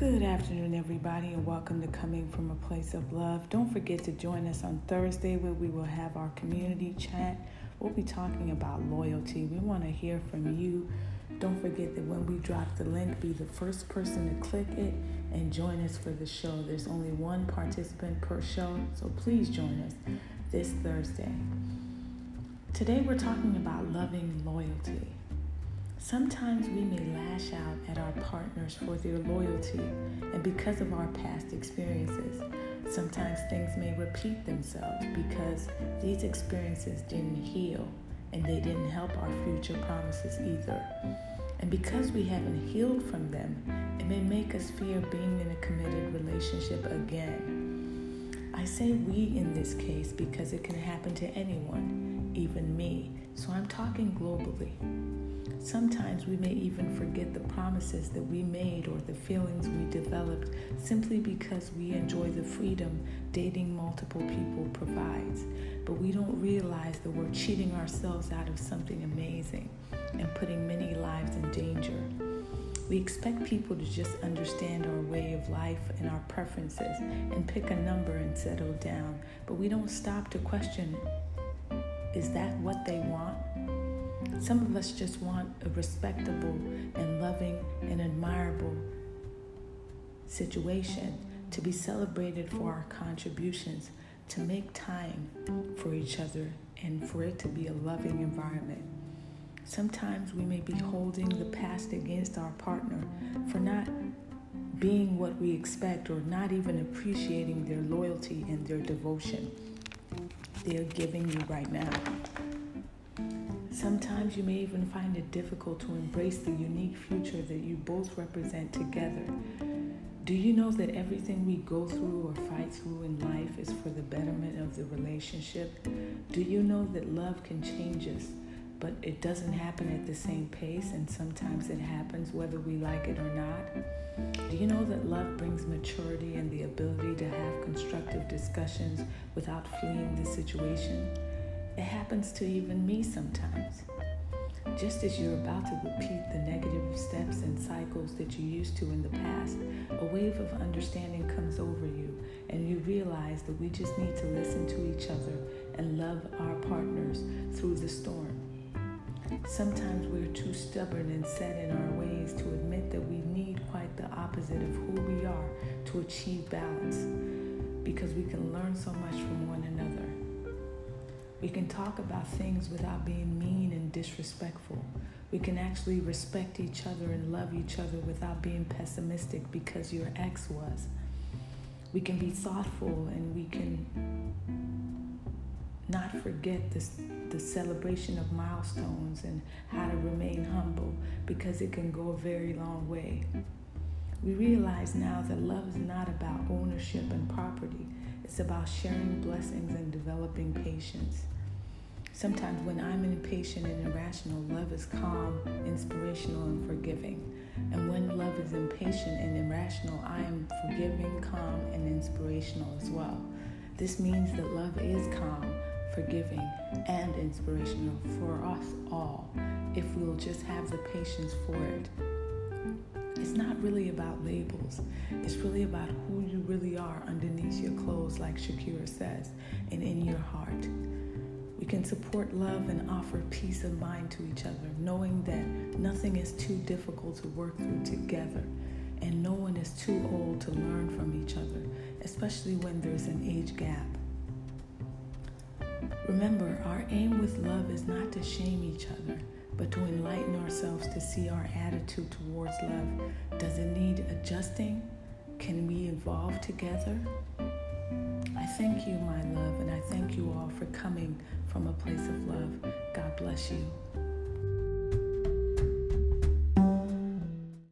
Good afternoon, everybody, and welcome to Coming from a Place of Love. Don't forget to join us on Thursday where we will have our community chat. We'll be talking about loyalty. We want to hear from you. Don't forget that when we drop the link, be the first person to click it and join us for the show. There's only one participant per show, so please join us this Thursday. Today, we're talking about loving loyalty. Sometimes we may lash out at our partners for their loyalty and because of our past experiences. Sometimes things may repeat themselves because these experiences didn't heal and they didn't help our future promises either. And because we haven't healed from them, it may make us fear being in a committed relationship again. I say we in this case because it can happen to anyone, even me. So I'm talking globally. Sometimes we may even forget the promises that we made or the feelings we developed simply because we enjoy the freedom dating multiple people provides. But we don't realize that we're cheating ourselves out of something amazing and putting many lives in danger. We expect people to just understand our way of life and our preferences and pick a number and settle down, but we don't stop to question is that what they want? Some of us just want a respectable and loving and admirable situation to be celebrated for our contributions, to make time for each other, and for it to be a loving environment. Sometimes we may be holding the past against our partner for not being what we expect or not even appreciating their loyalty and their devotion they're giving you right now. Sometimes you may even find it difficult to embrace the unique future that you both represent together. Do you know that everything we go through or fight through in life is for the betterment of the relationship? Do you know that love can change us, but it doesn't happen at the same pace, and sometimes it happens whether we like it or not? Do you know that love brings maturity and the ability to have constructive discussions without fleeing the situation? It happens to even me sometimes. Just as you're about to repeat the negative steps and cycles that you used to in the past, a wave of understanding comes over you, and you realize that we just need to listen to each other and love our partners through the storm. Sometimes we're too stubborn and set in our ways to admit that we need quite the opposite of who we are to achieve balance because we can learn so much from one another. We can talk about things without being mean and disrespectful. We can actually respect each other and love each other without being pessimistic because your ex was. We can be thoughtful and we can not forget this, the celebration of milestones and how to remain humble because it can go a very long way. We realize now that love is not about ownership and property. It's about sharing blessings and developing patience. Sometimes when I'm impatient and irrational, love is calm, inspirational, and forgiving. And when love is impatient and irrational, I am forgiving, calm, and inspirational as well. This means that love is calm, forgiving, and inspirational for us all if we'll just have the patience for it. It's not really about labels. It's really about who you really are underneath your clothes, like Shakira says, and in your heart. We can support love and offer peace of mind to each other, knowing that nothing is too difficult to work through together, and no one is too old to learn from each other, especially when there's an age gap. Remember, our aim with love is not to shame each other but to enlighten ourselves to see our attitude towards love. Does it need adjusting? Can we evolve together? I thank you, my love, and I thank you all for coming from a place of love. God bless you.